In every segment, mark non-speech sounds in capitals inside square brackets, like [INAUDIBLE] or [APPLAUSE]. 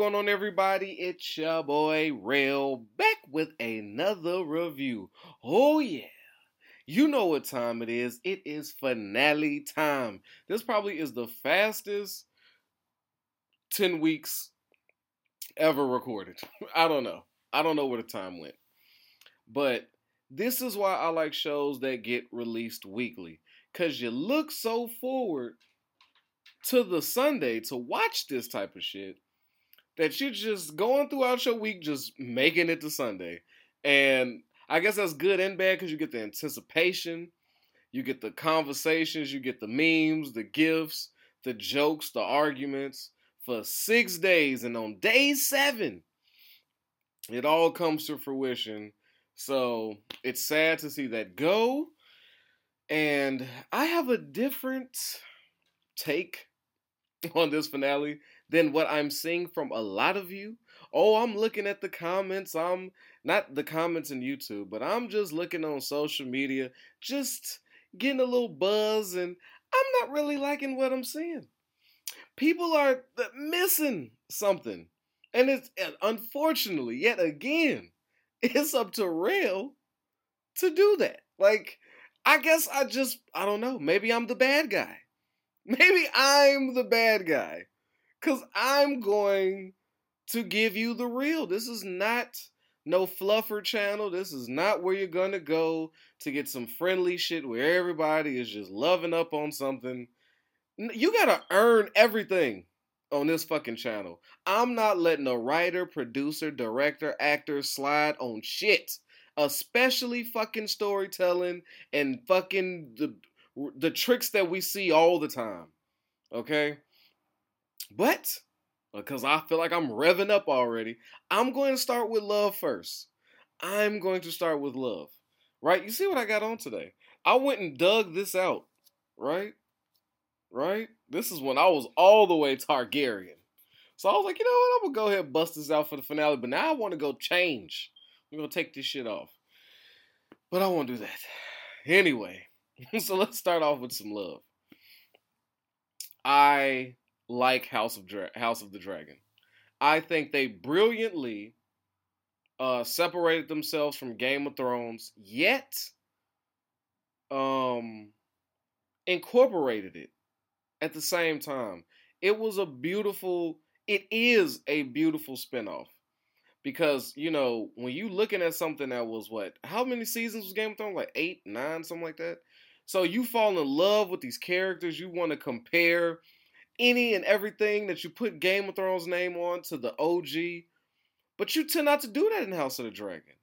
going on, everybody? It's your boy Rail back with another review. Oh, yeah. You know what time it is. It is finale time. This probably is the fastest 10 weeks ever recorded. [LAUGHS] I don't know. I don't know where the time went. But this is why I like shows that get released weekly. Because you look so forward to the Sunday to watch this type of shit that you're just going throughout your week, just making it to Sunday. And I guess that's good and bad because you get the anticipation, you get the conversations, you get the memes, the gifts, the jokes, the arguments for six days. And on day seven, it all comes to fruition. So it's sad to see that go. And I have a different take on this finale than what I'm seeing from a lot of you. Oh, I'm looking at the comments. I'm not the comments in YouTube, but I'm just looking on social media, just getting a little buzz, and I'm not really liking what I'm seeing. People are missing something. And it's unfortunately, yet again, [LAUGHS] it's up to Rail to do that. Like, I guess I just, I don't know. Maybe I'm the bad guy. [LAUGHS] Maybe I'm the bad guy. Because I'm going to give you the real. This is not no fluffer channel. This is not where you're going to go to get some friendly shit where everybody is just loving up on something. You got to earn everything on this fucking channel. I'm not letting a writer, producer, director, actor slide on shit. Especially fucking storytelling and fucking the the tricks that we see all the time. Okay? But because I feel like I'm revving up already, I'm going to start with love first. I'm going to start with love. Right? You see what I got on today? I went and dug this out. Right? Right? This is when I was all the way Targaryen. So I was like, you know what? I'm going to go ahead and bust this out for the finale. But now I want to go change. I'm going to take this shit off. But I won't do that. Anyway, [LAUGHS] so let's start off with some love. I like House of Dra- House of the Dragon. I think they brilliantly uh, separated themselves from Game of Thrones, yet um, incorporated it at the same time. It was a beautiful. It is a beautiful spinoff because you know when you looking at something that was what how many seasons was Game of Thrones like eight nine something like that. So you fall in love with these characters. You want to compare any and everything that you put Game of Thrones name on to the OG, but you tend not to do that in House of the Dragon.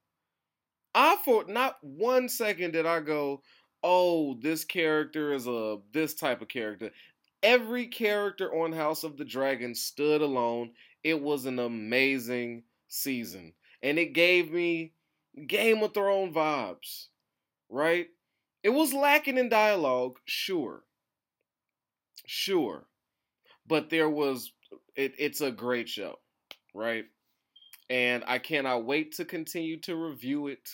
I for not one second did I go, oh, this character is a this type of character. Every character on House of the Dragon stood alone. It was an amazing season. And it gave me Game of Thrones vibes, right? It was lacking in dialogue, sure. Sure but there was it, it's a great show, right? And I cannot wait to continue to review it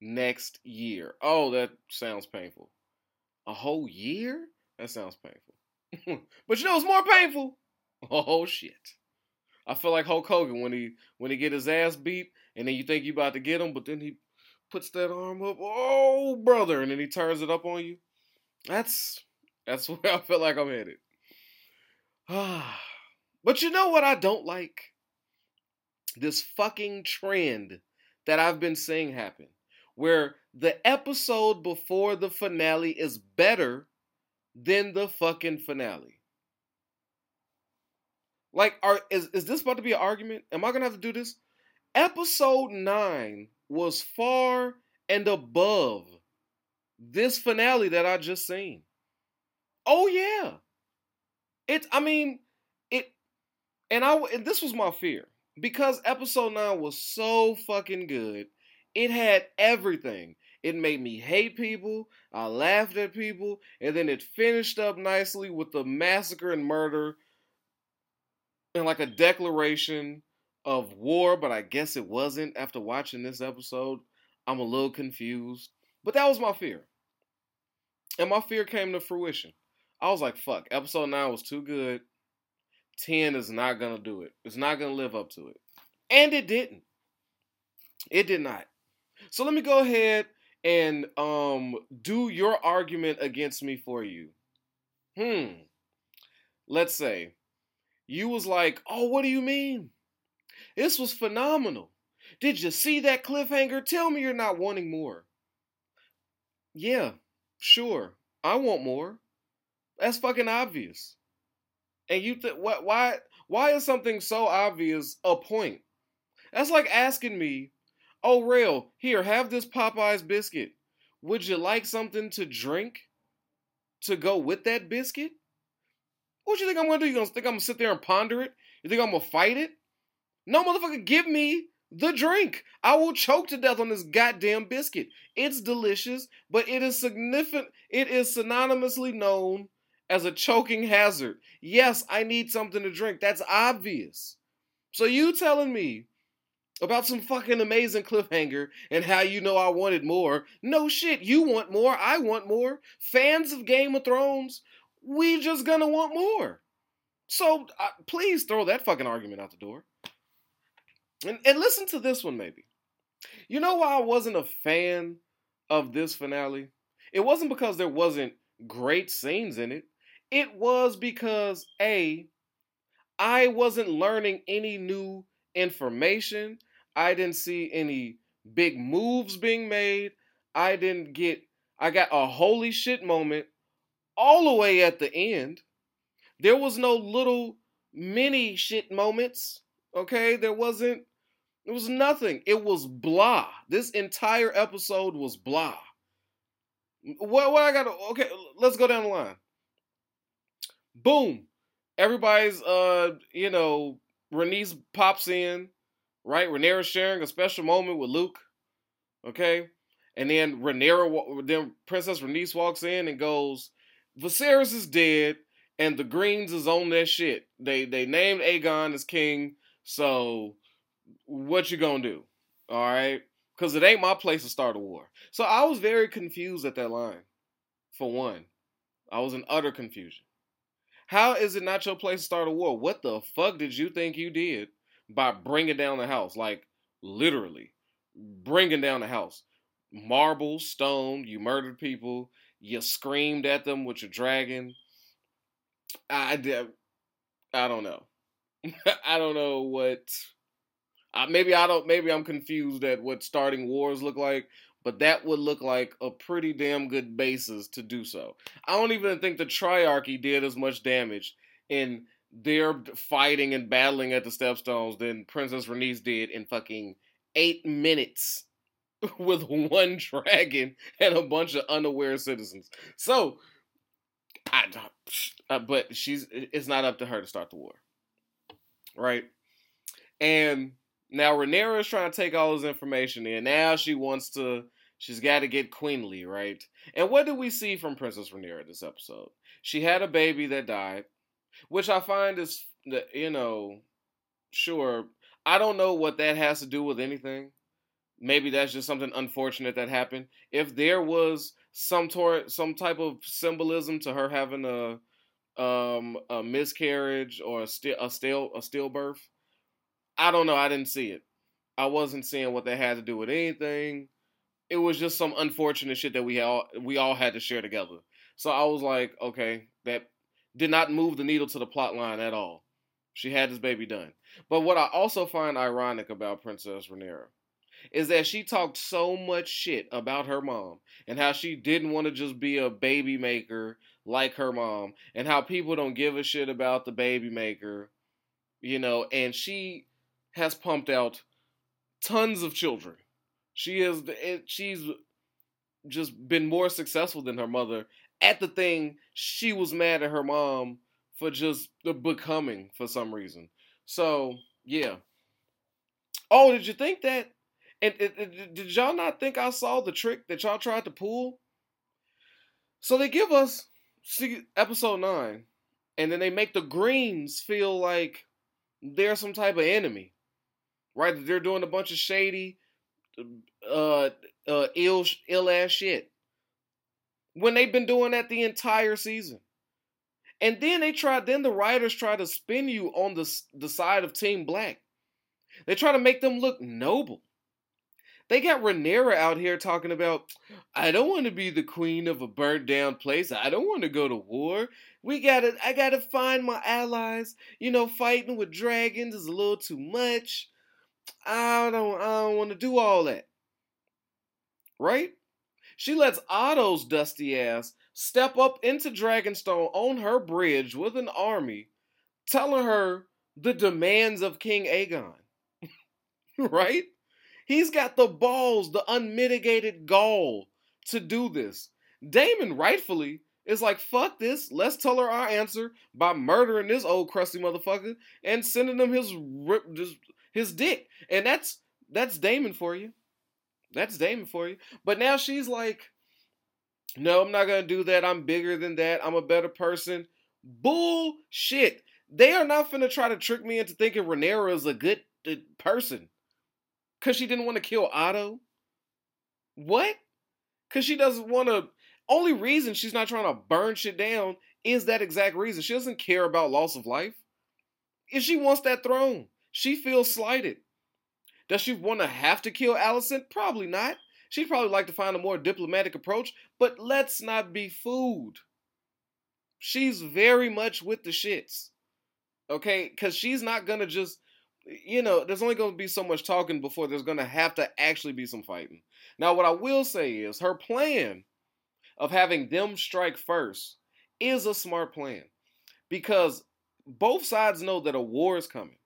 next year. Oh, that sounds painful. A whole year? That sounds painful. [LAUGHS] but you know it's more painful? [LAUGHS] Oh shit. I feel like Hulk Hogan when he when he get his ass beat and then you think you about to get him, but then he puts that arm up. Oh brother, and then he turns it up on you. That's that's [LAUGHS] where I feel like I'm headed. [SIGHS] but you know what I don't like? This fucking trend that I've been seeing happen where the episode before the finale is better than the fucking finale. Like, are is, is this about to be an argument? Am I gonna have to do this? Episode 9 was far and above this finale that I just seen. Oh yeah. It's, I mean, it, and I, and this was my fear because episode nine was so fucking good. It had everything. It made me hate people. I laughed at people, and then it finished up nicely with the massacre and murder, and like a declaration of war. But I guess it wasn't. After watching this episode, I'm a little confused. But that was my fear, and my fear came to fruition. I was like, fuck, episode nine was too good. 10 is not going to do it. It's not going to live up to it. And it didn't. It did not. So let me go ahead and um do your argument against me for you. Hmm. Let's say you was like, "Oh, what do you mean? This was phenomenal. Did you see that cliffhanger? Tell me you're not wanting more." Yeah, sure. I want more. That's fucking obvious. And you think what why why is something so obvious a point? That's like asking me, "Oh, real, here, have this Popeyes biscuit. Would you like something to drink to go with that biscuit?" What you think I'm gonna do? You gonna think I'm gonna sit there and ponder it? You think I'm gonna fight it? No, motherfucker, give me the drink. I will choke to death on this goddamn biscuit. It's delicious, but it is significant. It is synonymously known as a choking hazard. Yes, I need something to drink. That's obvious. So you telling me about some fucking amazing cliffhanger and how you know I wanted more? No shit, you want more. I want more. Fans of Game of Thrones, we just gonna want more. So uh, please throw that fucking argument out the door. And, and listen to this one, maybe. You know why I wasn't a fan of this finale? It wasn't because there wasn't great scenes in it. It was because A, I wasn't learning any new information. I didn't see any big moves being made. I didn't get, I got a holy shit moment all the way at the end. There was no little mini shit moments. Okay, there wasn't it was nothing. It was blah. This entire episode was blah. What what I got okay, let's go down the line. Boom. Everybody's uh, you know, Rhaenys pops in, right? Rhaenyra's sharing a special moment with Luke. Okay? And then Rhaenyra then Princess Rhaenys walks in and goes, Viserys is dead, and the Greens is on that shit. They they named Aegon as king, so what you gonna do? All right, because it ain't my place to start a war. So I was very confused at that line. For one, I was in utter confusion. How is it not your place to start a war? What the fuck did you think you did by bringing down the house? Like literally, bringing down the house. Marble, stone. You murdered people. You screamed at them with your dragon. I. I don't know. [LAUGHS] I don't know what uh, maybe I don't. Maybe I'm confused at what starting wars look like, but that would look like a pretty damn good basis to do so. I don't even think the Triarchy did as much damage in their fighting and battling at the Stepstones than Princess Rhaenys did in fucking eight minutes [LAUGHS] with one dragon and a bunch of unaware citizens. So, I, uh, but she's it's not up to her to start the war, right? And now Rhaenyra is trying to take all this information in. Now she wants to. She's got to get queenly, right? And what did we see from Princess Rhaenyra this episode? She had a baby that died, which I find is, you know, sure. I don't know what that has to do with anything. Maybe that's just something unfortunate that happened. If there was some tor- some type of symbolism to her having a um a miscarriage or a a still a stillbirth, I don't know. I didn't see it. I wasn't seeing what that had to do with anything. It was just some unfortunate shit that we all we all had to share together. So I was like, okay, that did not move the needle to the plot line at all. She had this baby done. But what I also find ironic about Princess Rhaenyra is that she talked so much shit about her mom and how she didn't want to just be a baby maker like her mom and how people don't give a shit about the baby maker, you know, and she has pumped out tons of children. She is she's just been more successful than her mother at the thing she was mad at her mom for just the becoming for some reason. So, yeah. Oh, did you think that? And, and, and, did y'all not think I saw the trick that y'all tried to pull? So they give us episode 9 and then they make the greens feel like they're some type of enemy right? They're doing a bunch of shady, uh, uh, ill, ill ass shit when they've been doing that the entire season. And then they try, then the writers try to spin you on the, the side of Team Black. They try to make them look noble. They got Rhaenyra out here talking about, I don't want to be the queen of a burnt down place. I don't want to go to war. We gotta, I gotta find my allies. You know, fighting with dragons is a little too much. I don't, I don't want to do all that. Right? She lets Otto's dusty ass step up into Dragonstone on her bridge with an army, telling her the demands of King Aegon. [LAUGHS] right? He's got the balls, the unmitigated gall to do this. Daemon, rightfully, is like, fuck this. Let's tell her our answer by murdering this old crusty motherfucker and sending him his his, his dick. And that's that's Daemon for you. That's Daemon for you. But now she's like, no, I'm not gonna do that. I'm bigger than that. I'm a better person. Bullshit. They are not gonna try to trick me into thinking Rhaenyra is a good uh, person. Cause she didn't want to kill Otto? What? Cause she doesn't want to. Only reason she's not trying to burn shit down is that exact reason. She doesn't care about loss of life. If she wants that throne, she feels slighted. Does she want to have to kill Alicent? Probably not. She'd probably like to find a more diplomatic approach, but let's not be fooled. She's very much with the shits. Okay? Because she's not going to just you know, there's only going to be so much talking before there's going to have to actually be some fighting. Now, what I will say is her plan of having them strike first is a smart plan because both sides know that a war is coming.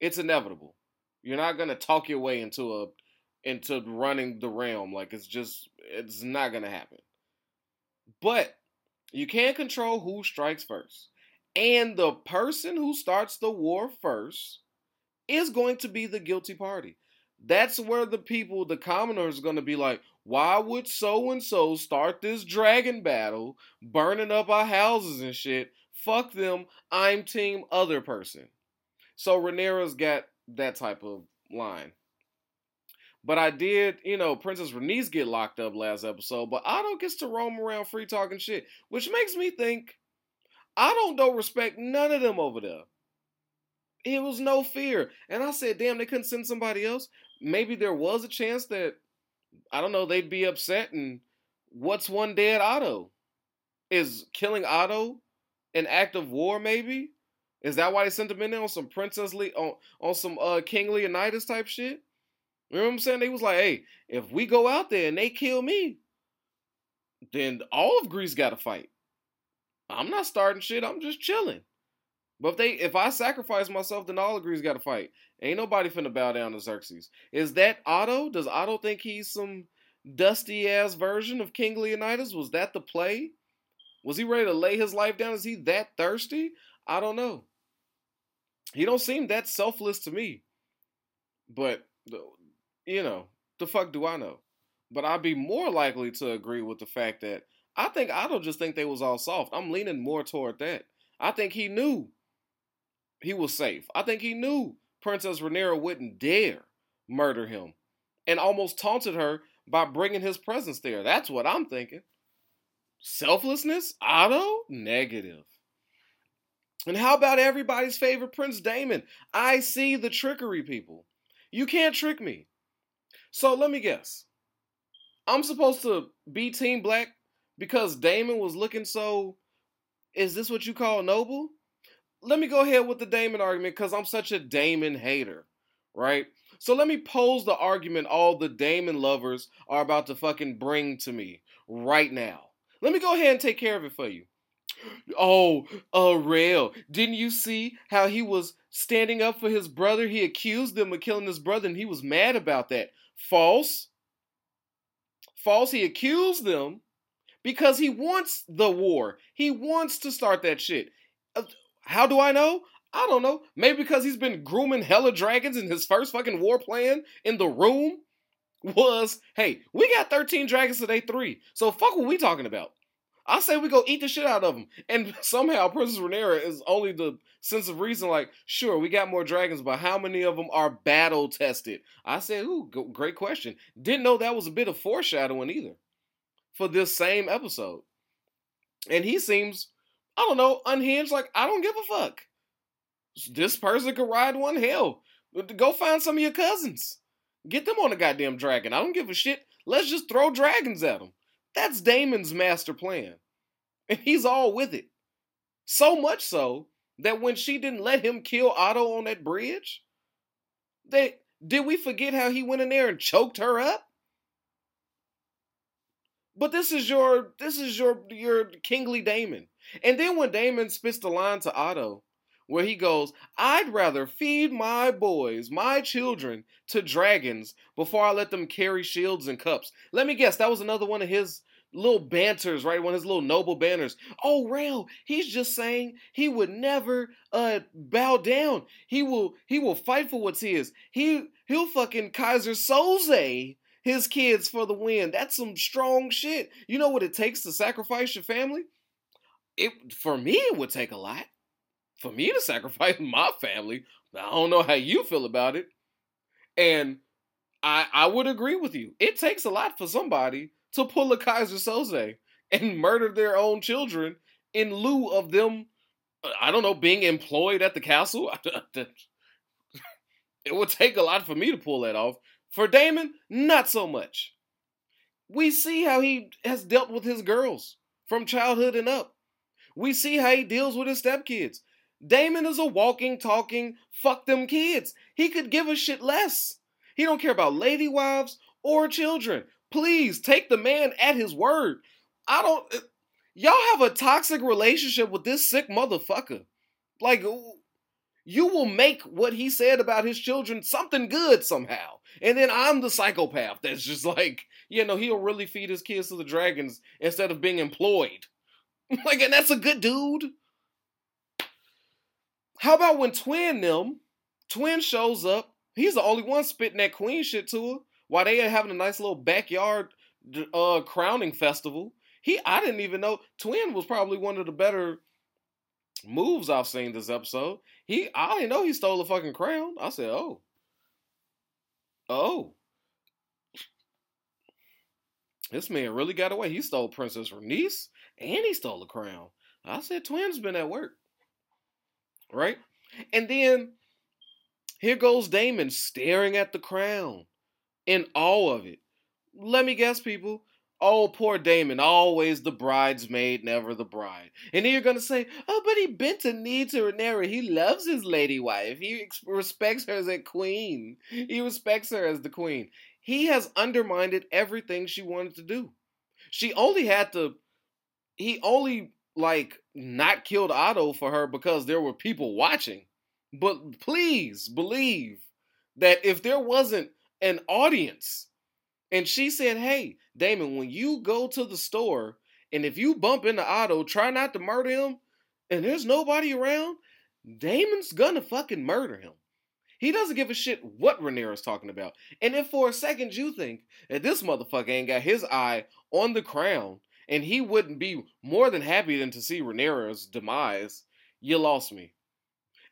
It's inevitable. You're not to talk your way into a into running the realm like it's just it's not to happen. But you can't control who strikes first. And the person who starts the war first is going to be the guilty party. That's where the people, the commoners, are going to be like, why would so and so start this dragon battle, burning up our houses and shit? Fuck them. I'm team other person. So Rhaenyra's got that type of line. But I did, you know, Princess Rhaenys get locked up last episode, but Otto gets to roam around free talking shit, which makes me think I don't don't respect none of them over there. It was no fear. And I said, damn, they couldn't send somebody else. Maybe there was a chance that, I don't know, they'd be upset. And what's one dead Otto? Is killing Otto an act of war, maybe? Is that why they sent him in there on some Princess Le- on, on some uh, King Leonidas type shit? You know what I'm saying? They was like, hey, if we go out there and they kill me, then all of Greece got to fight. I'm not starting shit. I'm just chilling. But if they if I sacrifice myself, then all agrees got to fight. Ain't nobody finna bow down to Xerxes. Is that Otto? Does Otto think he's some dusty ass version of King Leonidas? Was that the play? Was he ready to lay his life down? Is he that thirsty? I don't know. He don't seem that selfless to me. But you know, the fuck do I know? But I'd be more likely to agree with the fact that I think Otto just think they was all soft. I'm leaning more toward that. I think he knew he was safe. I think he knew Princess Rhaenyra wouldn't dare murder him and almost taunted her by bringing his presence there. That's what I'm thinking. Selflessness? Otto? Negative. And how about everybody's favorite Prince Daemon? I see the trickery, people. You can't trick me. So let me guess. I'm supposed to be Team Black because Daemon was looking so. Is this what you call noble? let me go ahead with the Daemon argument because I'm such a Daemon hater, right? So let me pose the argument all the Daemon lovers are about to fucking bring to me right now. Let me go ahead and take care of it for you. Oh, Rail, didn't you see how he was standing up for his brother? He accused them of killing his brother and he was mad about that. False. False. He accused them because he wants the war. He wants to start that shit. Uh, how do I know? I don't know. Maybe because he's been grooming hella dragons and his first fucking war plan in the room was, hey, we got 13 dragons today, three. So fuck what we talking about. I say we go eat the shit out of them. And [LAUGHS] somehow Princess Rhaenyra is only the sense of reason like, sure, we got more dragons, but how many of them are battle tested? I said, ooh, great question. Didn't know that was a bit of foreshadowing either for this same episode. And he seems I don't know, unhinged. Like, I don't give a fuck. This person could ride one hell. Go find some of your cousins. Get them on a goddamn dragon. I don't give a shit. Let's just throw dragons at them. That's Daemon's master plan. And he's all with it. So much so that when she didn't let him kill Otto on that bridge, they did we forget how he went in there and choked her up? But this is your this is your your kingly Daemon. And then when Daemon spits the line to Otto, where he goes, I'd rather feed my boys, my children, to dragons before I let them carry shields and cups. Let me guess, that was another one of his little banters, right? One of his little noble banners. Oh, Rail, he's just saying he would never uh bow down. He will he will fight for what's his. He he'll fucking Keyser Söze his kids for the win. That's some strong shit. You know what it takes to sacrifice your family? It for me it would take a lot. For me to sacrifice [LAUGHS] my family. I don't know how you feel about it. And I I would agree with you. It takes a lot for somebody to pull a Keyser Söze and murder their own children in lieu of them, uh, I don't know, being employed at the castle. [LAUGHS] it would take a lot for me to pull that off. For Daemon, not so much. We see how he has dealt with his girls from childhood and up. We see how he deals with his stepkids. Daemon is a walking, talking, fuck them kids. He could give a shit less. He don't care about lady wives or children. Please take the man at his word. I don't. Uh, y'all have a toxic relationship with this sick motherfucker. Like, you will make what he said about his children something good somehow. And then I'm the psychopath that's just like, you know, he'll really feed his kids to the dragons instead of being employed. [LAUGHS] like, and that's a good dude. How about when Twin them, Twin shows up, he's the only one spitting that queen shit to her while they are having a nice little backyard uh, crowning festival. He, I didn't even know Twin was probably one of the better moves I've seen this episode. He, I didn't know he stole a fucking crown. I said, oh, oh, this man really got away. He stole Princess Rhaenys and he stole the crown. I said, Twin's been at work, right? And then here goes Daemon staring at the crown in all of it. Let me guess, people. Oh, poor Daemon, always the bridesmaid, never the bride. And then you're gonna say, oh, but he bent a knee to Rhaenyra. He loves his lady wife. He respects her as a queen. He respects her as the queen. He has undermined everything she wanted to do. She only had to. He only like not killed Otto for her because there were people watching. But please believe that if there wasn't an audience. And she said, Hey, Daemon, when you go to the store and if you bump into Otto, try not to murder him, and there's nobody around, Daemon's gonna fucking murder him. He doesn't give a shit what Rhaenyra's talking about. And if for a second you think that this motherfucker ain't got his eye on the crown and he wouldn't be more than happy than to see Rhaenyra's demise, you lost me.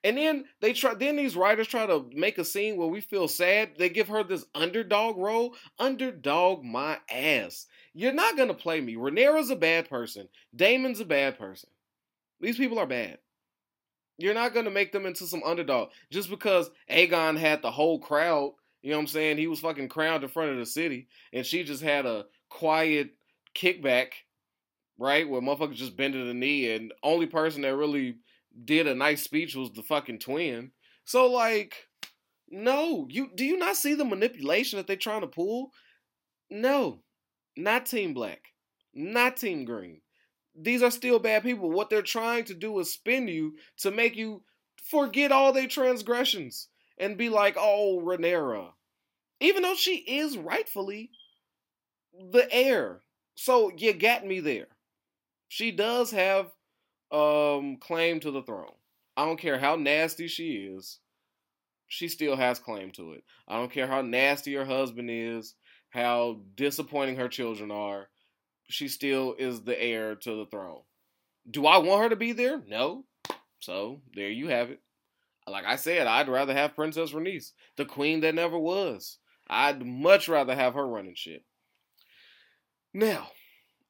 And then they try. Then these writers try to make a scene where we feel sad. They give her this underdog role. Underdog my ass. You're not gonna play me. Rhaenyra's a bad person. Daemon's a bad person. These people are bad. You're not gonna make them into some underdog just because Aegon had the whole crowd. You know what I'm saying? He was fucking crowned in front of the city, and she just had a quiet kickback, right? Where motherfuckers just bended the knee, and only person that really did a nice speech was the fucking twin. So like, no, you do you not see the manipulation that they're trying to pull? No, not Team Black, not Team Green. These are still bad people. What they're trying to do is spin you to make you forget all their transgressions and be like, oh, Rhaenyra. Even though she is rightfully the heir. So you got me there. She does have um claim to the throne. I don't care how nasty she is. She still has claim to it. I don't care how nasty her husband is, how disappointing her children are. She still is the heir to the throne. Do I want her to be there? No. So there you have it. Like I said, I'd rather have Princess Rhaenys, the queen that never was. I'd much rather have her running shit. Now,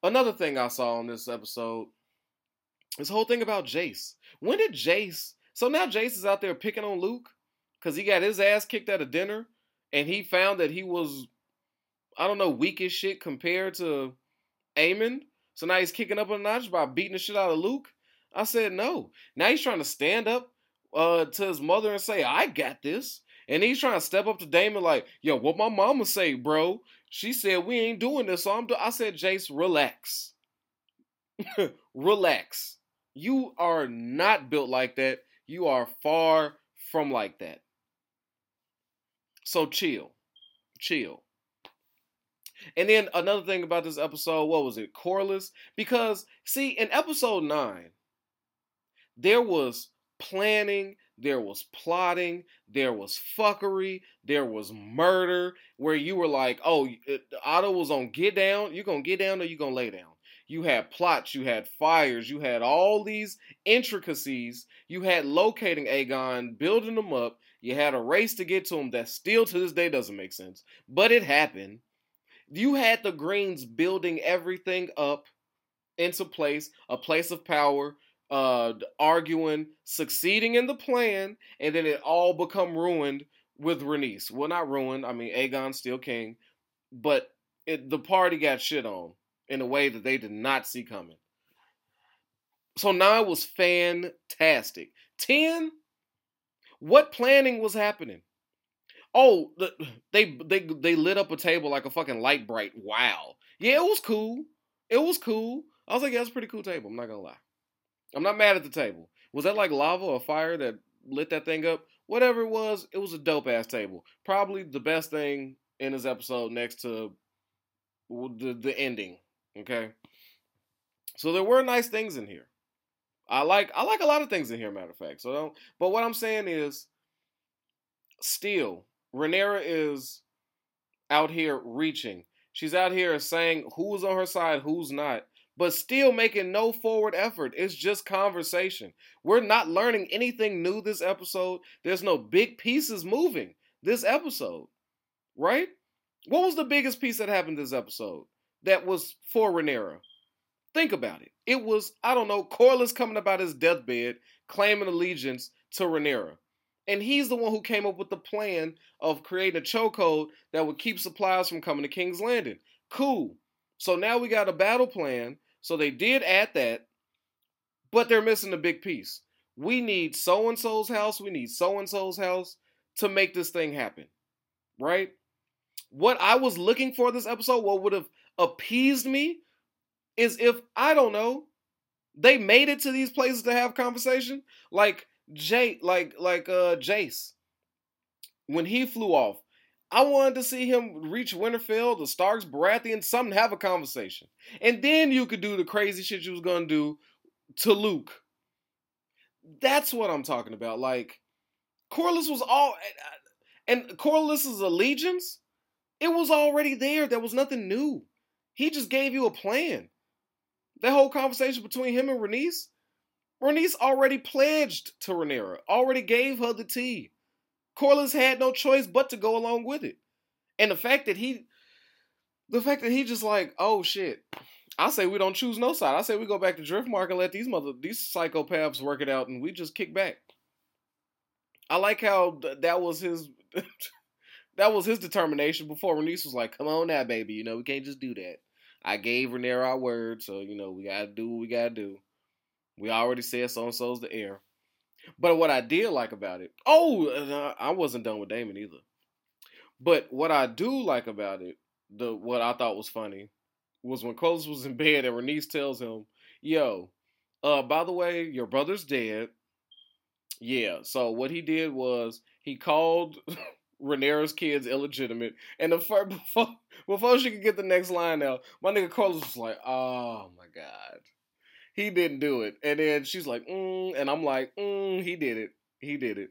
another thing I saw on this episode this whole thing about Jace. When did Jace? So now Jace is out there picking on Luke because he got his ass kicked at a dinner, and he found that he was, I don't know, weak as shit compared to Aemond. So now he's kicking up a notch by beating the shit out of Luke. I said no. Now he's trying to stand up uh, to his mother and say, "I got this." And he's trying to step up to Daemon like, "Yo, what my mama say, bro? She said we ain't doing this, so I'm." Do-. I said, "Jace, relax, [LAUGHS] relax. You are not built like that. You are far from like that. So chill, chill." And then another thing about this episode, what was it? Corlys, because see, in episode nine, there was planning, there was plotting, there was fuckery, there was murder, where you were like, oh, uh, Otto was on get down, you're gonna get down or you're gonna lay down. You had plots, you had fires, you had all these intricacies. You had locating Aegon, building them up. You had a race to get to him that still to this day doesn't make sense, but it happened. You had the Greens building everything up into place, a place of power, uh, arguing, succeeding in the plan, and then it all become ruined with Rhaenys. Well, not ruined. I mean, Aegon's still king, but it, the party got shit on in a way that they did not see coming. So nine was fantastic. Ten, what planning was happening? Oh, the, they they they lit up a table like a fucking Lite-Brite. Wow. Yeah, it was cool. It was cool. I was like, yeah, that's a pretty cool table. I'm not gonna lie. I'm not mad at the table. Was that like lava or fire that lit that thing up? Whatever it was, it was a dope ass table. Probably the best thing in this episode next to the the ending. Okay. So there were nice things in here. I like I like a lot of things in here, matter of fact. So don't but what I'm saying is still, Rhaenyra is out here reaching. She's out here saying who's on her side, who's not but still making no forward effort. It's just conversation. We're not learning anything new this episode. There's no big pieces moving this episode, right? What was the biggest piece that happened this episode that was for Rhaenyra? Think about it. It was, I don't know, Corlys coming about his deathbed, claiming allegiance to Rhaenyra. And he's the one who came up with the plan of creating a chokehold that would keep supplies from coming to King's Landing. Cool. So now we got a battle plan so they did add that, but they're missing a big piece. We need so and so's house, we need so and so's house to make this thing happen. Right? What I was looking for this episode, what would have appeased me, is if, I don't know, they made it to these places to have conversation. Like Jay, like like uh Jace. When he flew off, I wanted to see him reach Winterfell, the Starks, Baratheon, something, have a conversation. And then you could do the crazy shit you was gonna do to Luke. That's what I'm talking about. Like, Corlys was all and Corlys's allegiance, it was already there. There was nothing new. He just gave you a plan. That whole conversation between him and Rhaenys, Rhaenys already pledged to Rhaenyra, already gave her the tea. Corlys had no choice but to go along with it. And the fact that he the fact that he just like, oh shit. I say we don't choose no side. I say we go back to Driftmark and let these mother these psychopaths work it out and we just kick back. I like how that was his [LAUGHS] that was his determination before Rhaenys was like, "Come on now, baby, you know we can't just do that." I gave Rhaenyra our word, so you know we gotta do what we gotta do. We already said so and so's the heir. But what I did like about it, oh, I wasn't done with Daemon either. But what I do like about it, the what I thought was funny, was when Corlys was in bed and Rhaenys tells him, "Yo, uh, by the way, your brother's dead." Yeah. So what he did was he called [LAUGHS] Rhaenyra's kids illegitimate, and the first, [LAUGHS] before before she could get the next line out, my nigga Corlys was like, "Oh my god." he didn't do it. And then she's like, mm, and I'm like, mm, he did it. He did it.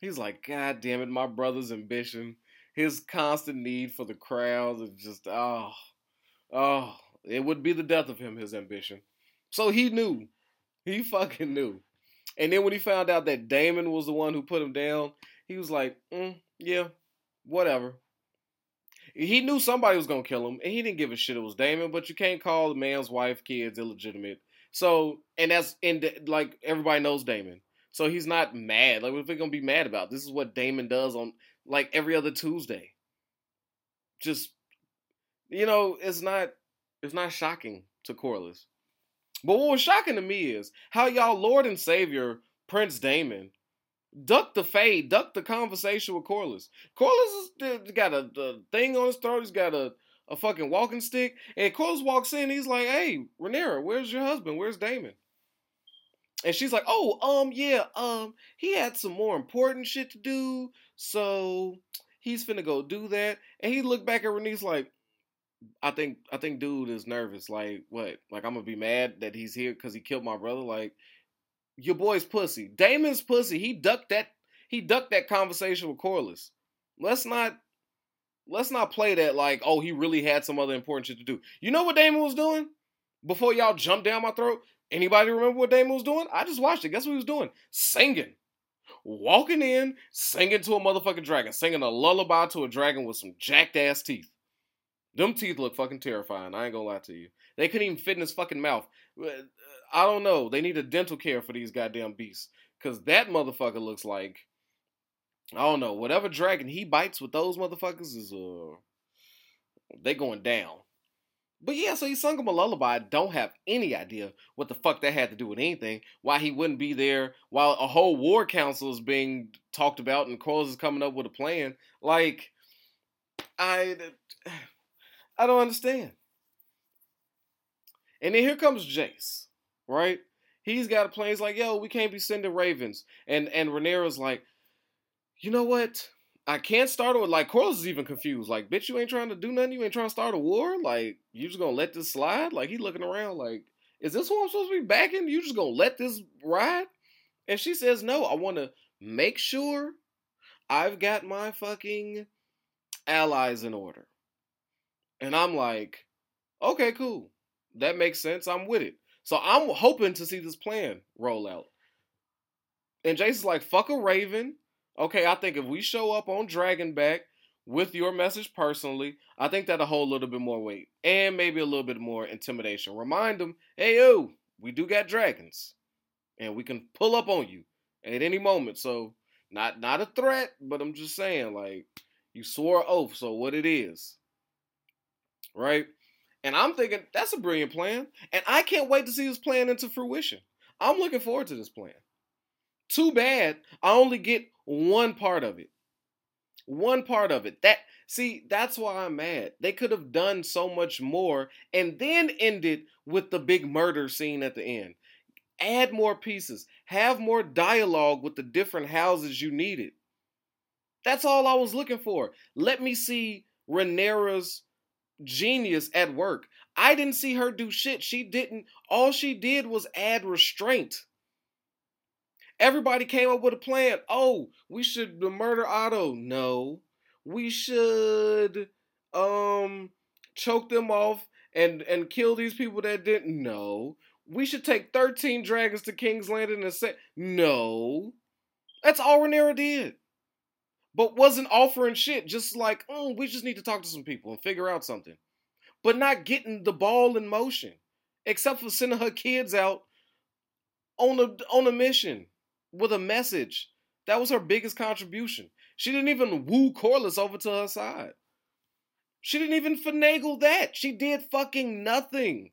He's like, God damn it, my brother's ambition, his constant need for the crowds is just, oh, oh, it would be the death of him, his ambition. So he knew. He fucking knew. And then when he found out that Daemon was the one who put him down, he was like, mm, yeah, whatever. He knew somebody was gonna kill him, and he didn't give a shit it was Daemon, but you can't call the man's wife, kids illegitimate So and that's and like everybody knows Daemon. So he's not mad. Like what we gonna be mad about? This is what Daemon does on like every other Tuesday. Just you know, it's not it's not shocking to Corlys. But what was shocking to me is how y'all Lord and Savior Prince Daemon duck the fade, duck the conversation with Corlys. Corlys has got a, a, thing on his throat. He's got a, a fucking walking stick. And Corlys walks in. He's like, "Hey, Rhaenyra, where's your husband? Where's Daemon?" And she's like, "Oh, um, yeah, um, he had some more important shit to do, so he's finna go do that." And he looked back at Rhaenyra's like, I think I think dude is nervous. Like what? Like I'm gonna be mad that he's here because he killed my brother. Like your boy's pussy. Daemon's pussy. He ducked that. He ducked that conversation with Corlys. Let's not. Let's not play that like, oh, he really had some other important shit to do. You know what Daemon was doing before y'all jumped down my throat? Anybody remember what Daemon was doing? I just watched it. Guess what he was doing? Singing. Walking in, singing to a motherfucking dragon, singing a lullaby to a dragon with some jacked ass teeth. Them teeth look fucking terrifying. I ain't gonna lie to you. They couldn't even fit in his fucking mouth. I don't know. They need a dental care for these goddamn beasts. Cause that motherfucker looks like I don't know. Whatever dragon he bites with those motherfuckers is uh they going down. But yeah, so he sung him a lullaby. Don't have any idea what the fuck that had to do with anything. Why he wouldn't be there while a whole war council is being talked about and Crows is coming up with a plan. Like, I, [SIGHS] I don't understand. And then here comes Jace, right? He's got a plan. He's like, yo, we can't be sending ravens. And and Rhaenyra's like, you know what? I can't start it with like Corlys is even confused. Like, bitch, you ain't trying to do nothing. You ain't trying to start a war. Like, you just gonna let this slide? Like, he looking around like, is this who I'm supposed to be backing? You just gonna let this ride? And she says, no. I want to make sure I've got my fucking allies in order. And I'm like, okay, cool. That makes sense. I'm with it. So I'm hoping to see this plan roll out. And Jason's like, fuck a Raven. Okay, I think if we show up on Dragonback with your message personally, I think that'll hold a little bit more weight and maybe a little bit more intimidation. Remind them, hey, yo, we do got dragons and we can pull up on you at any moment. So, not not a threat, but I'm just saying, like, you swore oath, so what it is, right? And I'm thinking that's a brilliant plan, and I can't wait to see this plan into fruition. I'm looking forward to this plan. Too bad I only get one part of it. One part of it. That see, that's why I'm mad. They could have done so much more and then ended with the big murder scene at the end. Add more pieces. Have more dialogue with the different houses you needed. That's all I was looking for. Let me see Rhaenyra's genius at work. I didn't see her do shit. She didn't. All she did was add restraint. Everybody came up with a plan. Oh, we should murder Otto. No. We should um choke them off and and kill these people that didn't know. We should take 13 dragons to King's Landing and say no. That's all Rhaenyra did. But wasn't offering shit, just like, oh, we just need to talk to some people and figure out something. But not getting the ball in motion. Except for sending her kids out on a on a mission with a message. That was her biggest contribution. She didn't even woo Corlys over to her side. She didn't even finagle that. She did fucking nothing.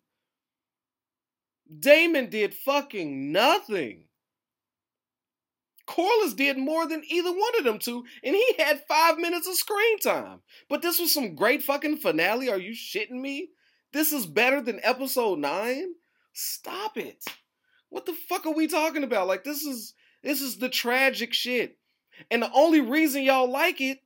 Daemon did fucking nothing. Corlys did more than either one of them two, and he had five minutes of screen time. But this was some great fucking finale. Are you shitting me? This is better than episode nine? Stop it. What the fuck are we talking about? Like, this is this is the tragic shit. And the only reason y'all like it,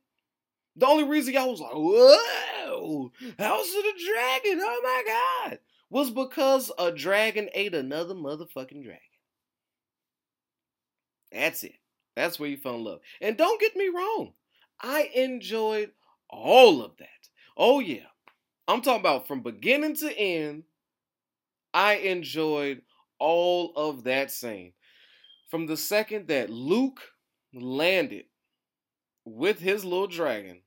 the only reason y'all was like, whoa, House of the Dragon, oh my God, was because a dragon ate another motherfucking dragon. That's it. That's where you fell in love. And don't get me wrong, I enjoyed all of that. Oh, yeah. I'm talking about from beginning to end, I enjoyed all of that scene. From the second that Luke landed with his little dragon,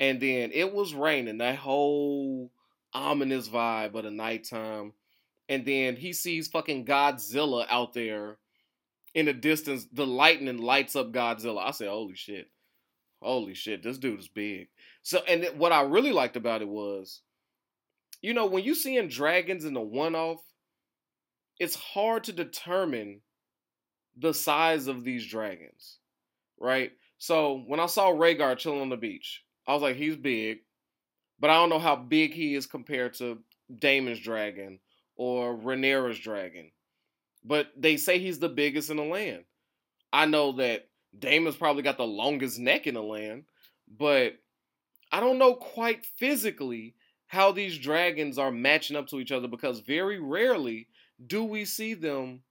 and then it was raining, that whole ominous vibe of the nighttime, and then he sees fucking Godzilla out there in the distance. The lightning lights up Godzilla. I said, "Holy shit, holy shit, this dude is big." So, and what I really liked about it was, you know, when you seeing dragons in the one-off, it's hard to determine the size of these dragons, right? So when I saw Vhagar chilling on the beach, I was like, he's big, but I don't know how big he is compared to Daemon's dragon or Rhaenyra's dragon. But they say he's the biggest in the land. I know that Daemon's probably got the longest neck in the land, but I don't know quite physically how these dragons are matching up to each other because very rarely do we see them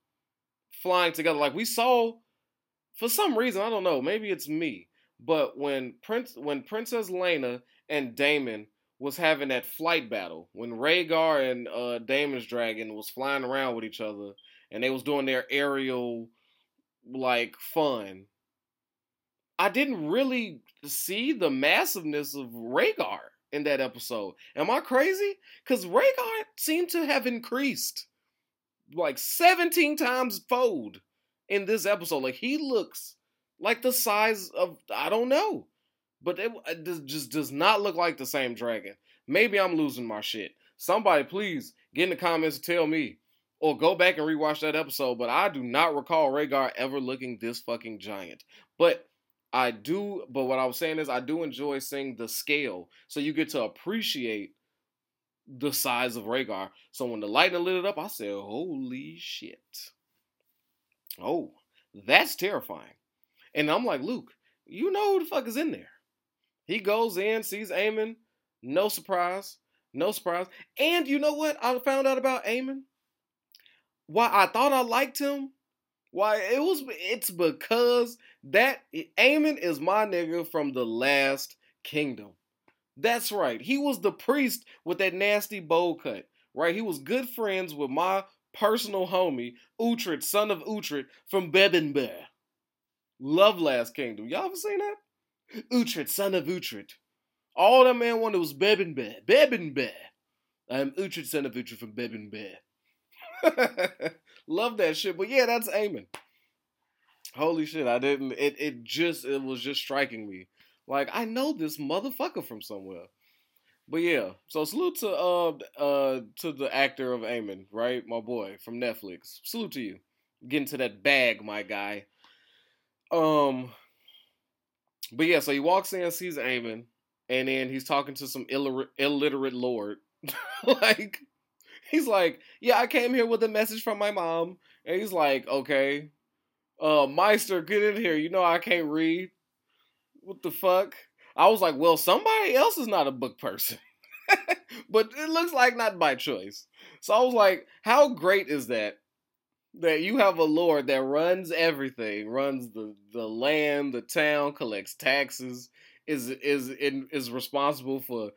flying together. Like we saw, for some reason, I don't know, maybe it's me, but when Prince, when Princess Laena and Daemon was having that flight battle, when Vhagar and uh, Daemon's dragon was flying around with each other, and they was doing their aerial like fun. I didn't really see the massiveness of Vhagar in that episode. Am I crazy? Because Vhagar seemed to have increased like 17 times fold in this episode. Like he looks like the size of I don't know, but it, uh, it just does not look like the same dragon. Maybe I'm losing my shit. Somebody please get in the comments and tell me, or go back and rewatch that episode. But I do not recall Vhagar ever looking this fucking giant. But I do. But what I was saying is, I do enjoy seeing the scale, so you get to appreciate the size of Vhagar. So when the lightning lit it up, I said, "Holy shit! Oh, that's terrifying." And I'm like, Luke, you know who the fuck is in there? He goes in, sees Aemon, no surprise, no surprise. And you know what I found out about Aemon? Why I thought I liked him? Why it was? It's because that Aemon is my nigga from the last kingdom. That's right. He was the priest with that nasty bowl cut. Right? He was good friends with my personal homie, Uhtred, son of Uhtred from Bebbanburg. Love Last Kingdom. Y'all ever seen that? Uhtred, son of Uhtred. All that man wanted was Bebbanburg. Bebbanburg. I'm Uhtred, son of Uhtred from Bebbanburg. [LAUGHS] Love that shit. But yeah, that's Aemon. Holy shit, I didn't it it just it was just striking me. Like I know this motherfucker from somewhere. But yeah, so salute to uh uh to the actor of Aemon, right? My boy from Netflix. Salute to you. Get into that bag, my guy. Um but yeah, so he walks in, sees Aemon, and then he's talking to some illiterate lord. [LAUGHS] like he's like, "Yeah, I came here with a message from my mom." And he's like, "Okay, uh, Maester, get in here. You know I can't read. What the fuck?" I was like, "Well, somebody else is not a book person." [LAUGHS] but it looks like not by choice. So I was like, how great is that? That you have a lord that runs everything, runs the, the land, the town, collects taxes, is is in, is responsible for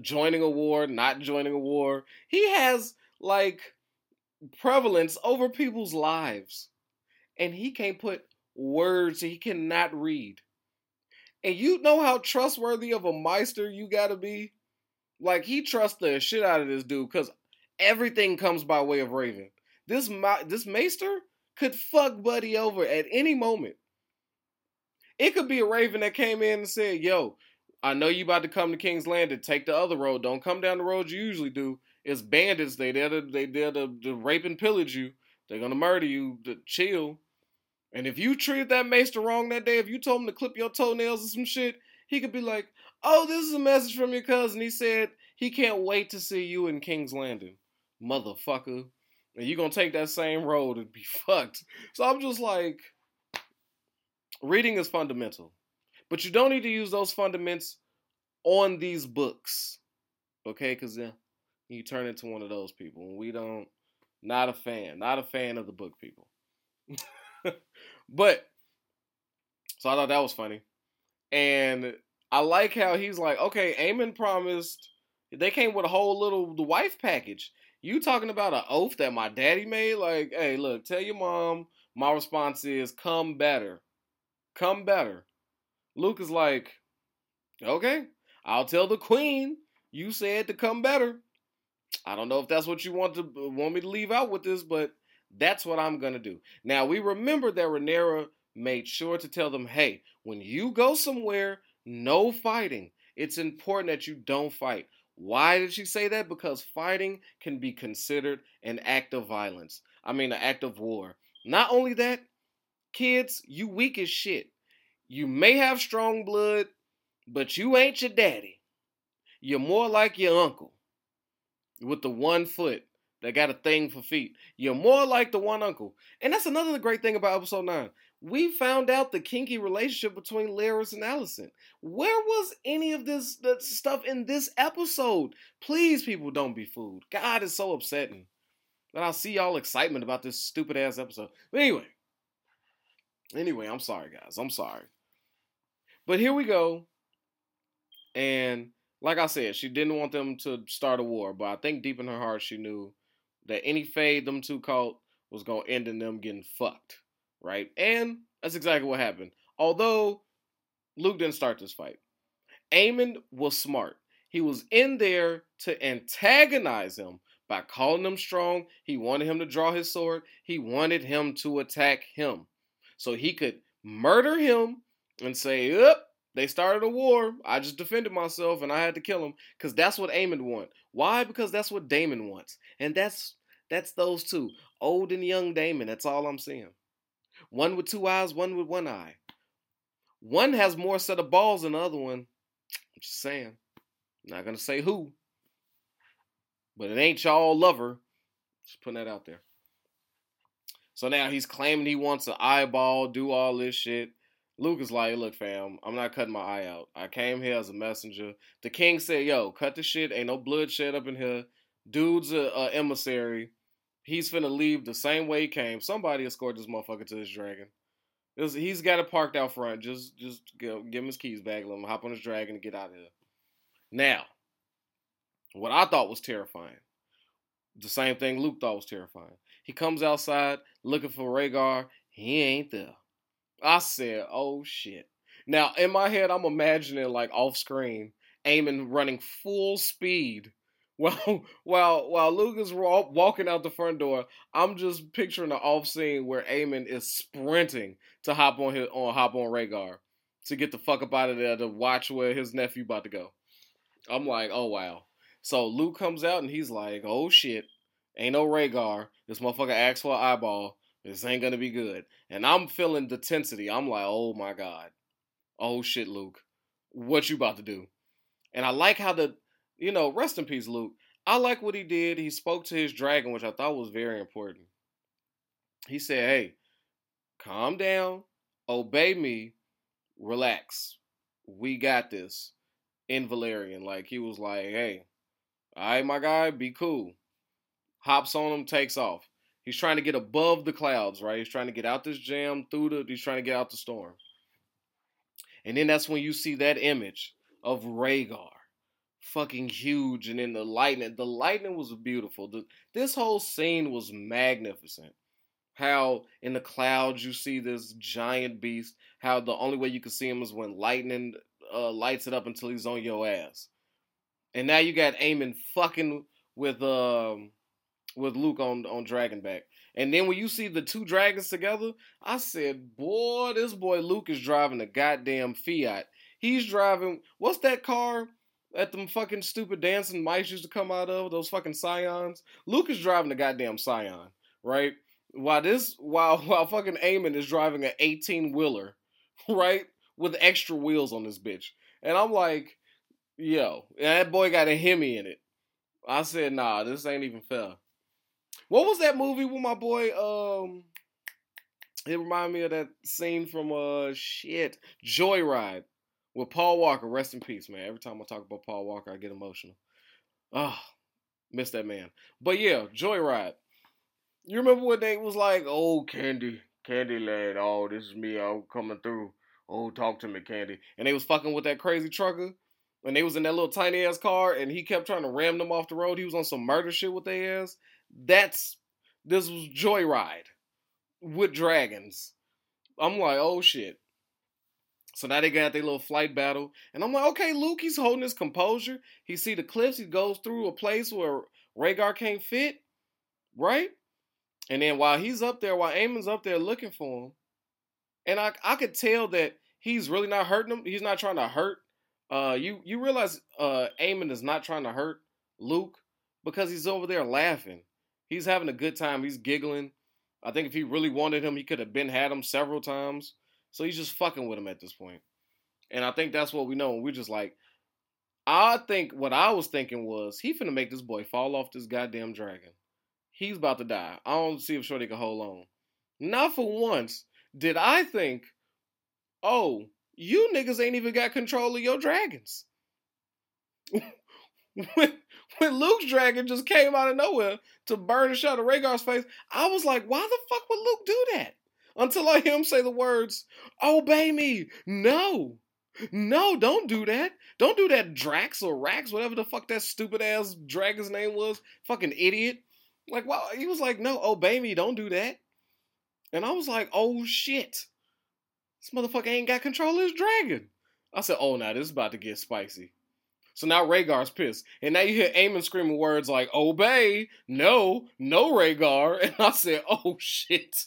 joining a war, not joining a war. He has like prevalence over people's lives, and he can't put words. He cannot read. And you know how trustworthy of a maester you gotta be. Like he trusts the shit out of this dude because everything comes by way of Raven. This this Maester could fuck Buddy over at any moment. It could be a Raven that came in and said, "Yo, I know you about to come to King's Landing. Take the other road. Don't come down the road you usually do. It's bandits. They there to they there to, to rape and pillage you. They're gonna murder you. To chill. And if you treated that maester wrong that day, if you told him to clip your toenails or some shit, he could be like, "Oh, this is a message from your cousin. He said he can't wait to see you in King's Landing, motherfucker." And you gonna take that same road and be [LAUGHS] fucked. So I'm just like, reading is fundamental, but you don't need to use those fundamentals on these books, okay? Because then you turn into one of those people, we don't. Not a fan. Not a fan of the book people. [LAUGHS] but so I thought that was funny, and I like how he's like, okay, Aemon promised. They came with a whole little the wife package. You talking about an oath that my daddy made? Like, hey, look, tell your mom. My response is, come better. Come better. Luke is like, okay, I'll tell the queen you said to come better. I don't know if that's what you want to uh, want me to leave out with this, but that's what I'm gonna do. Now we remember that Rhaenyra made sure to tell them, hey, when you go somewhere, no fighting. It's important that you don't fight. Why did she say that? Because fighting can be considered an act of violence. I mean, an act of war. Not only that, kids, you weak as shit. You may have strong blood, but you ain't your daddy. You're more like your uncle with the one foot that got a thing for feet. You're more like the one uncle. And that's another great thing about episode 9. We found out the kinky relationship between Larys and Alicent. Where was any of this stuff in this episode? Please, people, don't be fooled. God is so upsetting. But I'll see y'all excitement about this stupid ass episode. But anyway. Anyway, I'm sorry, guys. I'm sorry. But here we go. And like I said, she didn't want them to start a war, but I think deep in her heart she knew that any fade them two caught was gonna end in them getting fucked, right? And that's exactly what happened. Although Luke didn't start this fight, Aemon was smart. He was in there to antagonize him by calling him strong. He wanted him to draw his sword. He wanted him to attack him, so he could murder him and say, "Up, they started a war. I just defended myself and I had to kill him because that's what Aemon want. Why? Because that's what Daemon wants, and that's that's those two, old and young Daemon. That's all I'm seeing. One with two eyes, one with one eye. One has more set of balls than the other one. I'm just saying. I'm not gonna say who, but it ain't y'all lover. Just putting that out there. So now he's claiming he wants an eyeball, do all this shit. Luke is like, look, fam, I'm not cutting my eye out. I came here as a messenger. The king said, yo, cut the shit. Ain't no bloodshed up in here. Dude's a, a emissary. He's finna leave the same way he came. Somebody escort this motherfucker to this dragon. Was, he's got it parked out front. Just just give, give him his keys back. Let him hop on his dragon and get out of here. Now, what I thought was terrifying, the same thing Luke thought was terrifying. He comes outside looking for Vhagar. He ain't there. I said, oh shit. Now, in my head, I'm imagining like off screen, Aemon running full speed [LAUGHS] while while while Luke is walking out the front door. I'm just picturing the off scene where Aemon is sprinting to hop on his on hop on Vhagar to get the fuck up out of there to watch where his nephew about to go. I'm like, oh wow. So Luke comes out and he's like, oh shit, ain't no Vhagar. This motherfucker asked for an eyeball. This ain't gonna be good. And I'm feeling the tensity. I'm like, oh my God. Oh shit, Luke. What you about to do? And I like how the, you know, rest in peace, Luke. I like what he did. He spoke to his dragon, which I thought was very important. He said, hey, calm down, obey me, relax. We got this in Valyrian, Like, he was like, hey, all right, my guy, be cool. Hops on him, takes off. He's trying to get above the clouds, right? He's trying to get out this jam through the. He's trying to get out the storm. And then that's when you see that image of Vhagar, fucking huge, and then the lightning. The lightning was beautiful. The, this whole scene was magnificent. How in the clouds you see this giant beast. How the only way you can see him is when lightning uh, lights it up until he's on your ass. And now you got Aemon fucking with um with Luke on on Dragonback. And then when you see the two dragons together, I said, boy, this boy Luke is driving a goddamn Fiat. He's driving what's that car that them fucking stupid dancing mice used to come out of? Those fucking scions. Luke is driving a goddamn scion, right? While this while [LAUGHS] while fucking Aemon is driving an 18 wheeler, [LAUGHS] right? With extra wheels on this bitch. And I'm like, yo, that boy got a Hemi in it. I said, nah, this ain't even fair. What was that movie with my boy? Um, it reminded me of that scene from uh shit Joyride with Paul Walker. Rest in peace, man. Every time I talk about Paul Walker, I get emotional. Ah, oh, miss that man. But yeah, Joyride. You remember when they was like, "Oh, Candy, Candy Land. Oh, this is me. I'm coming through. Oh, talk to me, Candy." And they was fucking with that crazy trucker. And they was in that little tiny ass car, and he kept trying to ram them off the road. He was on some murder shit with their ass. That's this was Joyride with dragons. I'm like, oh shit. So now they got their little flight battle, and I'm like, okay, Luke, he's holding his composure. He see the cliffs. He goes through a place where Vhagar can't fit, right? And then while he's up there, while Aemon's up there looking for him, and I I could tell that he's really not hurting him. He's not trying to hurt. Uh, you you realize uh Aemon is not trying to hurt Luke because he's over there laughing. He's having a good time. He's giggling. I think if he really wanted him, he could have been had him several times. So he's just fucking with him at this point. And I think that's what we know. we're just like, I think what I was thinking was he finna make this boy fall off this goddamn dragon. He's about to die. I don't see if Shorty can hold on. Not for once did I think, oh, you niggas ain't even got control of your dragons. [LAUGHS] when Luke's dragon just came out of nowhere to burn and shot of Vhagar's face, I was like, why the fuck would Luke do that? Until I hear him say the words, obey me. No. No, don't do that. Don't do that, Drax or Rax, whatever the fuck that stupid ass dragon's name was. Fucking idiot. Like, wow, he was like, no, obey me, don't do that. And I was like, oh shit. This motherfucker ain't got control of his dragon. I said, oh, now this is about to get spicy. So now Vhagar's pissed. And now you hear Aemon screaming words like, obey, no, no Vhagar. [LAUGHS] And I said, oh shit.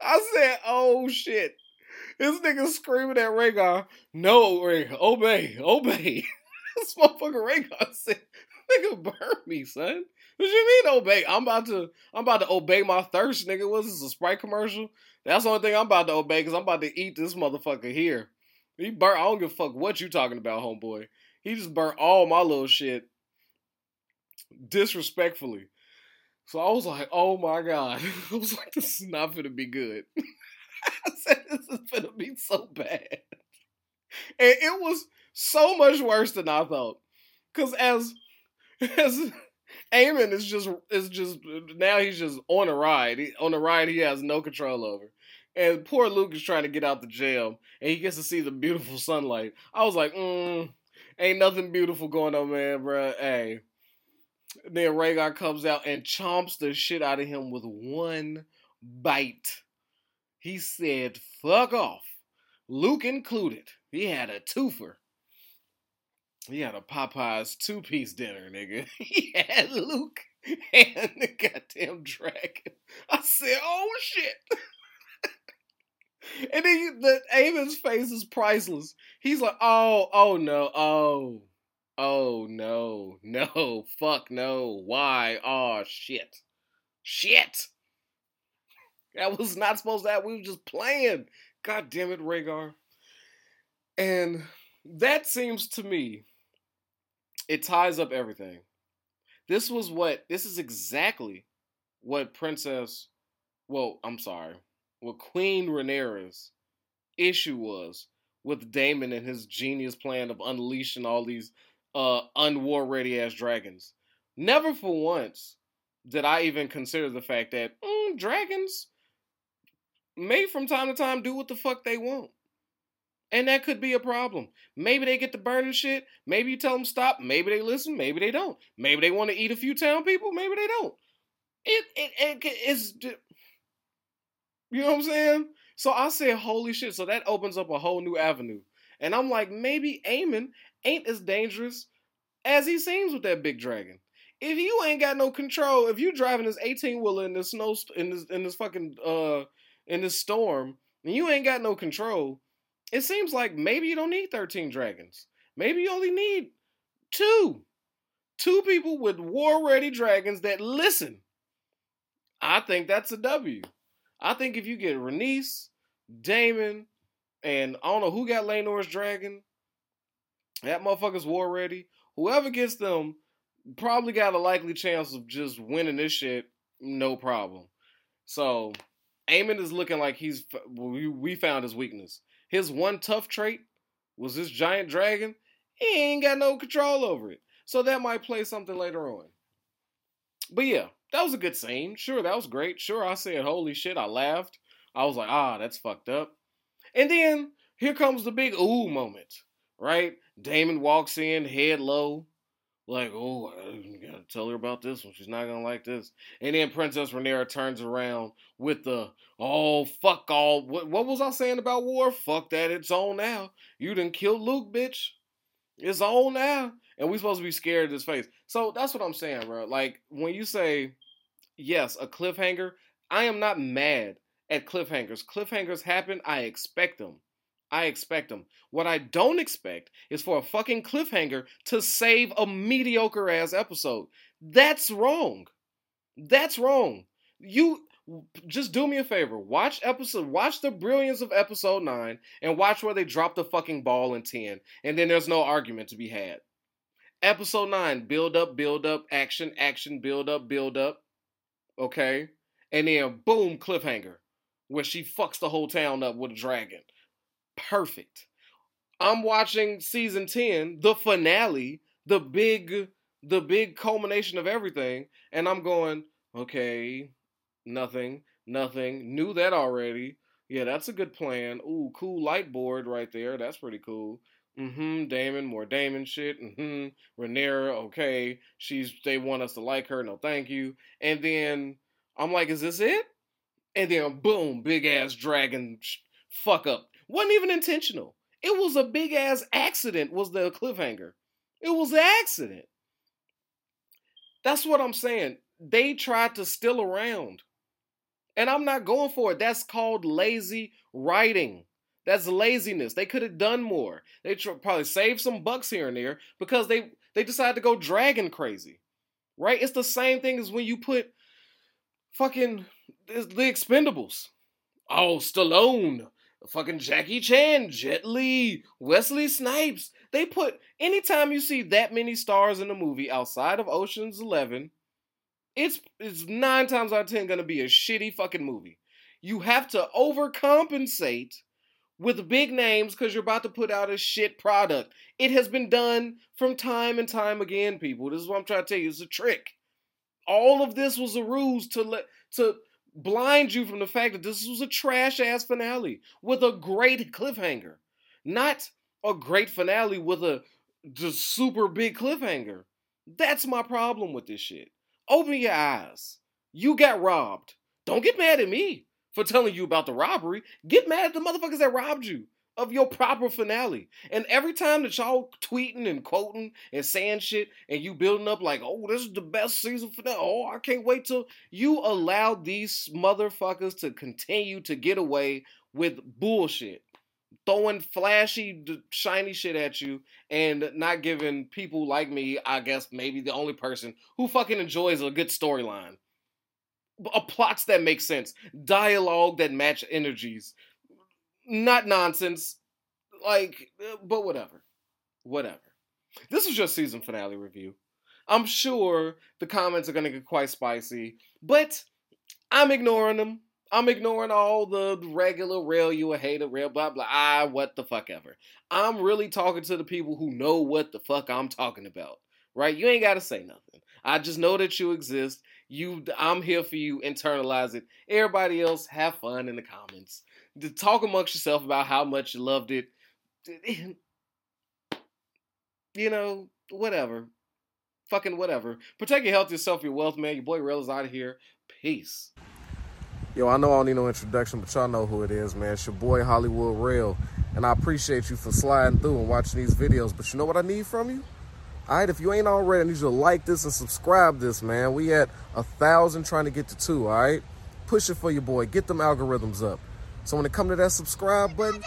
I said, oh shit. This nigga screaming at Vhagar, no, Vhagar, obey, obey. [LAUGHS] this motherfucker Vhagar said, nigga, burn me, son. What you mean obey? I'm about to I'm about to obey my thirst, nigga. Was this a Sprite commercial? That's the only thing I'm about to obey because I'm about to eat this motherfucker here. He burnt. I don't give a fuck what you talking about, homeboy. He just burnt all my little shit disrespectfully. So I was like, oh my god. [LAUGHS] I was like, this is not gonna be good. [LAUGHS] I said this is gonna be so bad. And it was so much worse than I thought. Cause as [LAUGHS] as Aemon is just is just now he's just on a ride. He, on a ride he has no control over. And poor Luke is trying to get out the jail, and he gets to see the beautiful sunlight. I was like, mm, ain't nothing beautiful going on, man, bro. Hey. Then Vhagar comes out and chomps the shit out of him with one bite. He said, fuck off. Luke included. He had a twofer. He had a Popeyes two piece dinner, nigga. [LAUGHS] He had Luke and the goddamn dragon. I said, oh shit. and then you, the Aemon's face is priceless. He's like, oh, oh no, oh, oh no, no, fuck no, why, oh shit, shit. That was not supposed to happen. We were just playing. God damn it, Vhagar. And that seems to me it ties up everything. This was what this is exactly what Princess well, I'm sorry, what Queen Rhaenyra's issue was with Daemon and his genius plan of unleashing all these uh unwar ready ass dragons. Never for once did I even consider the fact that mm, dragons may from time to time do what the fuck they want. And that could be a problem. Maybe they get to burning shit. Maybe you tell them stop. Maybe they listen. Maybe they don't. Maybe they want to eat a few town people. Maybe they don't. It it, it it's you know what I'm saying. So I said, holy shit. So that opens up a whole new avenue. And I'm like, maybe Aemon ain't as dangerous as he seems with that big dragon. If you ain't got no control, if you driving this 18 wheeler in this snow in this in this fucking uh in this storm, and you ain't got no control it seems like maybe you don't need 13 dragons. Maybe you only need two. Two people with war ready dragons that listen. I think that's a W. I think if you get Rhaenys, Daemon, and I don't know who got Laenor's dragon, that motherfucker's war ready. Whoever gets them probably got a likely chance of just winning this shit, no problem. So, Aemon is looking like he's we found his weakness. His one tough trait was this giant dragon. He ain't got no control over it. So that might play something later on. But yeah, that was a good scene. Sure, that was great. Sure, I said, holy shit, I laughed. I was like, ah, that's fucked up. And then here comes the big ooh moment, right? Daemon walks in, head low, like, oh, I gotta tell her about this one. She's not gonna like this. And then Princess Rhaenyra turns around with the, oh, fuck all. What, what was I saying about war? Fuck that, it's on now. You done killed Luke, bitch. It's on now. And we supposed to be scared of his face. So that's what I'm saying, bro. Like when you say yes, a cliffhanger, I am not mad at cliffhangers. Cliffhangers happen, I expect them. I expect them. What I don't expect is for a fucking cliffhanger to save a mediocre ass episode. That's wrong. That's wrong. You just do me a favor. Watch episode watch the brilliance of episode 9 and watch where they drop the fucking ball in 10 and then there's no argument to be had. Episode 9, build up, build up, action, action, build up, build up. Okay? And then boom, cliffhanger where she fucks the whole town up with a dragon. Perfect. I'm watching season 10, the finale, the big the big culmination of everything, and I'm going, okay, nothing, nothing. Knew that already. Yeah, that's a good plan. Ooh, cool light board right there. That's pretty cool. Mm-hmm. Daemon, more Daemon shit. Mm-hmm. Rhaenyra, okay. She's they want us to like her. No, thank you. And then I'm like, is this it? And then boom, big ass dragon fuck up. Wasn't even intentional. It was a big ass accident. Was the cliffhanger? It was an accident. That's what I'm saying. They tried to steal around. And I'm not going for it. That's called lazy writing. That's laziness. They could have done more. They tr- probably saved some bucks here and there because they they decided to go dragon crazy. Right? It's the same thing as when you put fucking the expendables. Oh, Stallone, fucking Jackie Chan, Jet Li, Wesley Snipes. They put anytime you see that many stars in a movie outside of Ocean's Eleven, it's it's nine times out of ten gonna be a shitty fucking movie. You have to overcompensate with big names because you're about to put out a shit product. It has been done from time and time again, people. This is what I'm trying to tell you. It's a trick. All of this was a ruse to let to blind you from the fact that this was a trash ass finale with a great cliffhanger, not a great finale with a just super big cliffhanger. That's my problem with this shit. Open your eyes. You got robbed. Don't get mad at me for telling you about the robbery. Get mad at the motherfuckers that robbed you of your proper finale. And every time that y'all tweeting and quoting and saying shit and you building up like, oh, this is the best season finale. Oh, I can't wait till you allow these motherfuckers to continue to get away with bullshit. Throwing flashy, shiny shit at you and not giving people like me, I guess maybe the only person who fucking enjoys a good storyline. A plots that make sense, dialogue that match energies, not nonsense. Like, uh, but whatever. Whatever. This was just season finale review. I'm sure the comments are going to get quite spicy, but I'm ignoring them. I'm ignoring all the regular rail you a hater, rail blah blah. Ah, what the fuck ever. I'm really talking to the people who know what the fuck I'm talking about. Right? You ain't gotta say nothing. I just know that you exist. You I'm here for you. Internalize it. Everybody else have fun in the comments to talk amongst yourself about how much you loved it. [LAUGHS] You know, whatever. Fucking whatever. Protect your health, yourself, your wealth, man. Your boy Rail is out of here. Peace. Yo, I know I don't need no introduction, but y'all know who it is, man. It's your boy Hollywood Rail. And I appreciate you for sliding through and watching these videos. But you know what I need from you? All right, if you ain't already, I need you to like this and subscribe this, man. We at a thousand trying to get to two, all right? Push it for your boy. Get them algorithms up. So when it come to that subscribe button,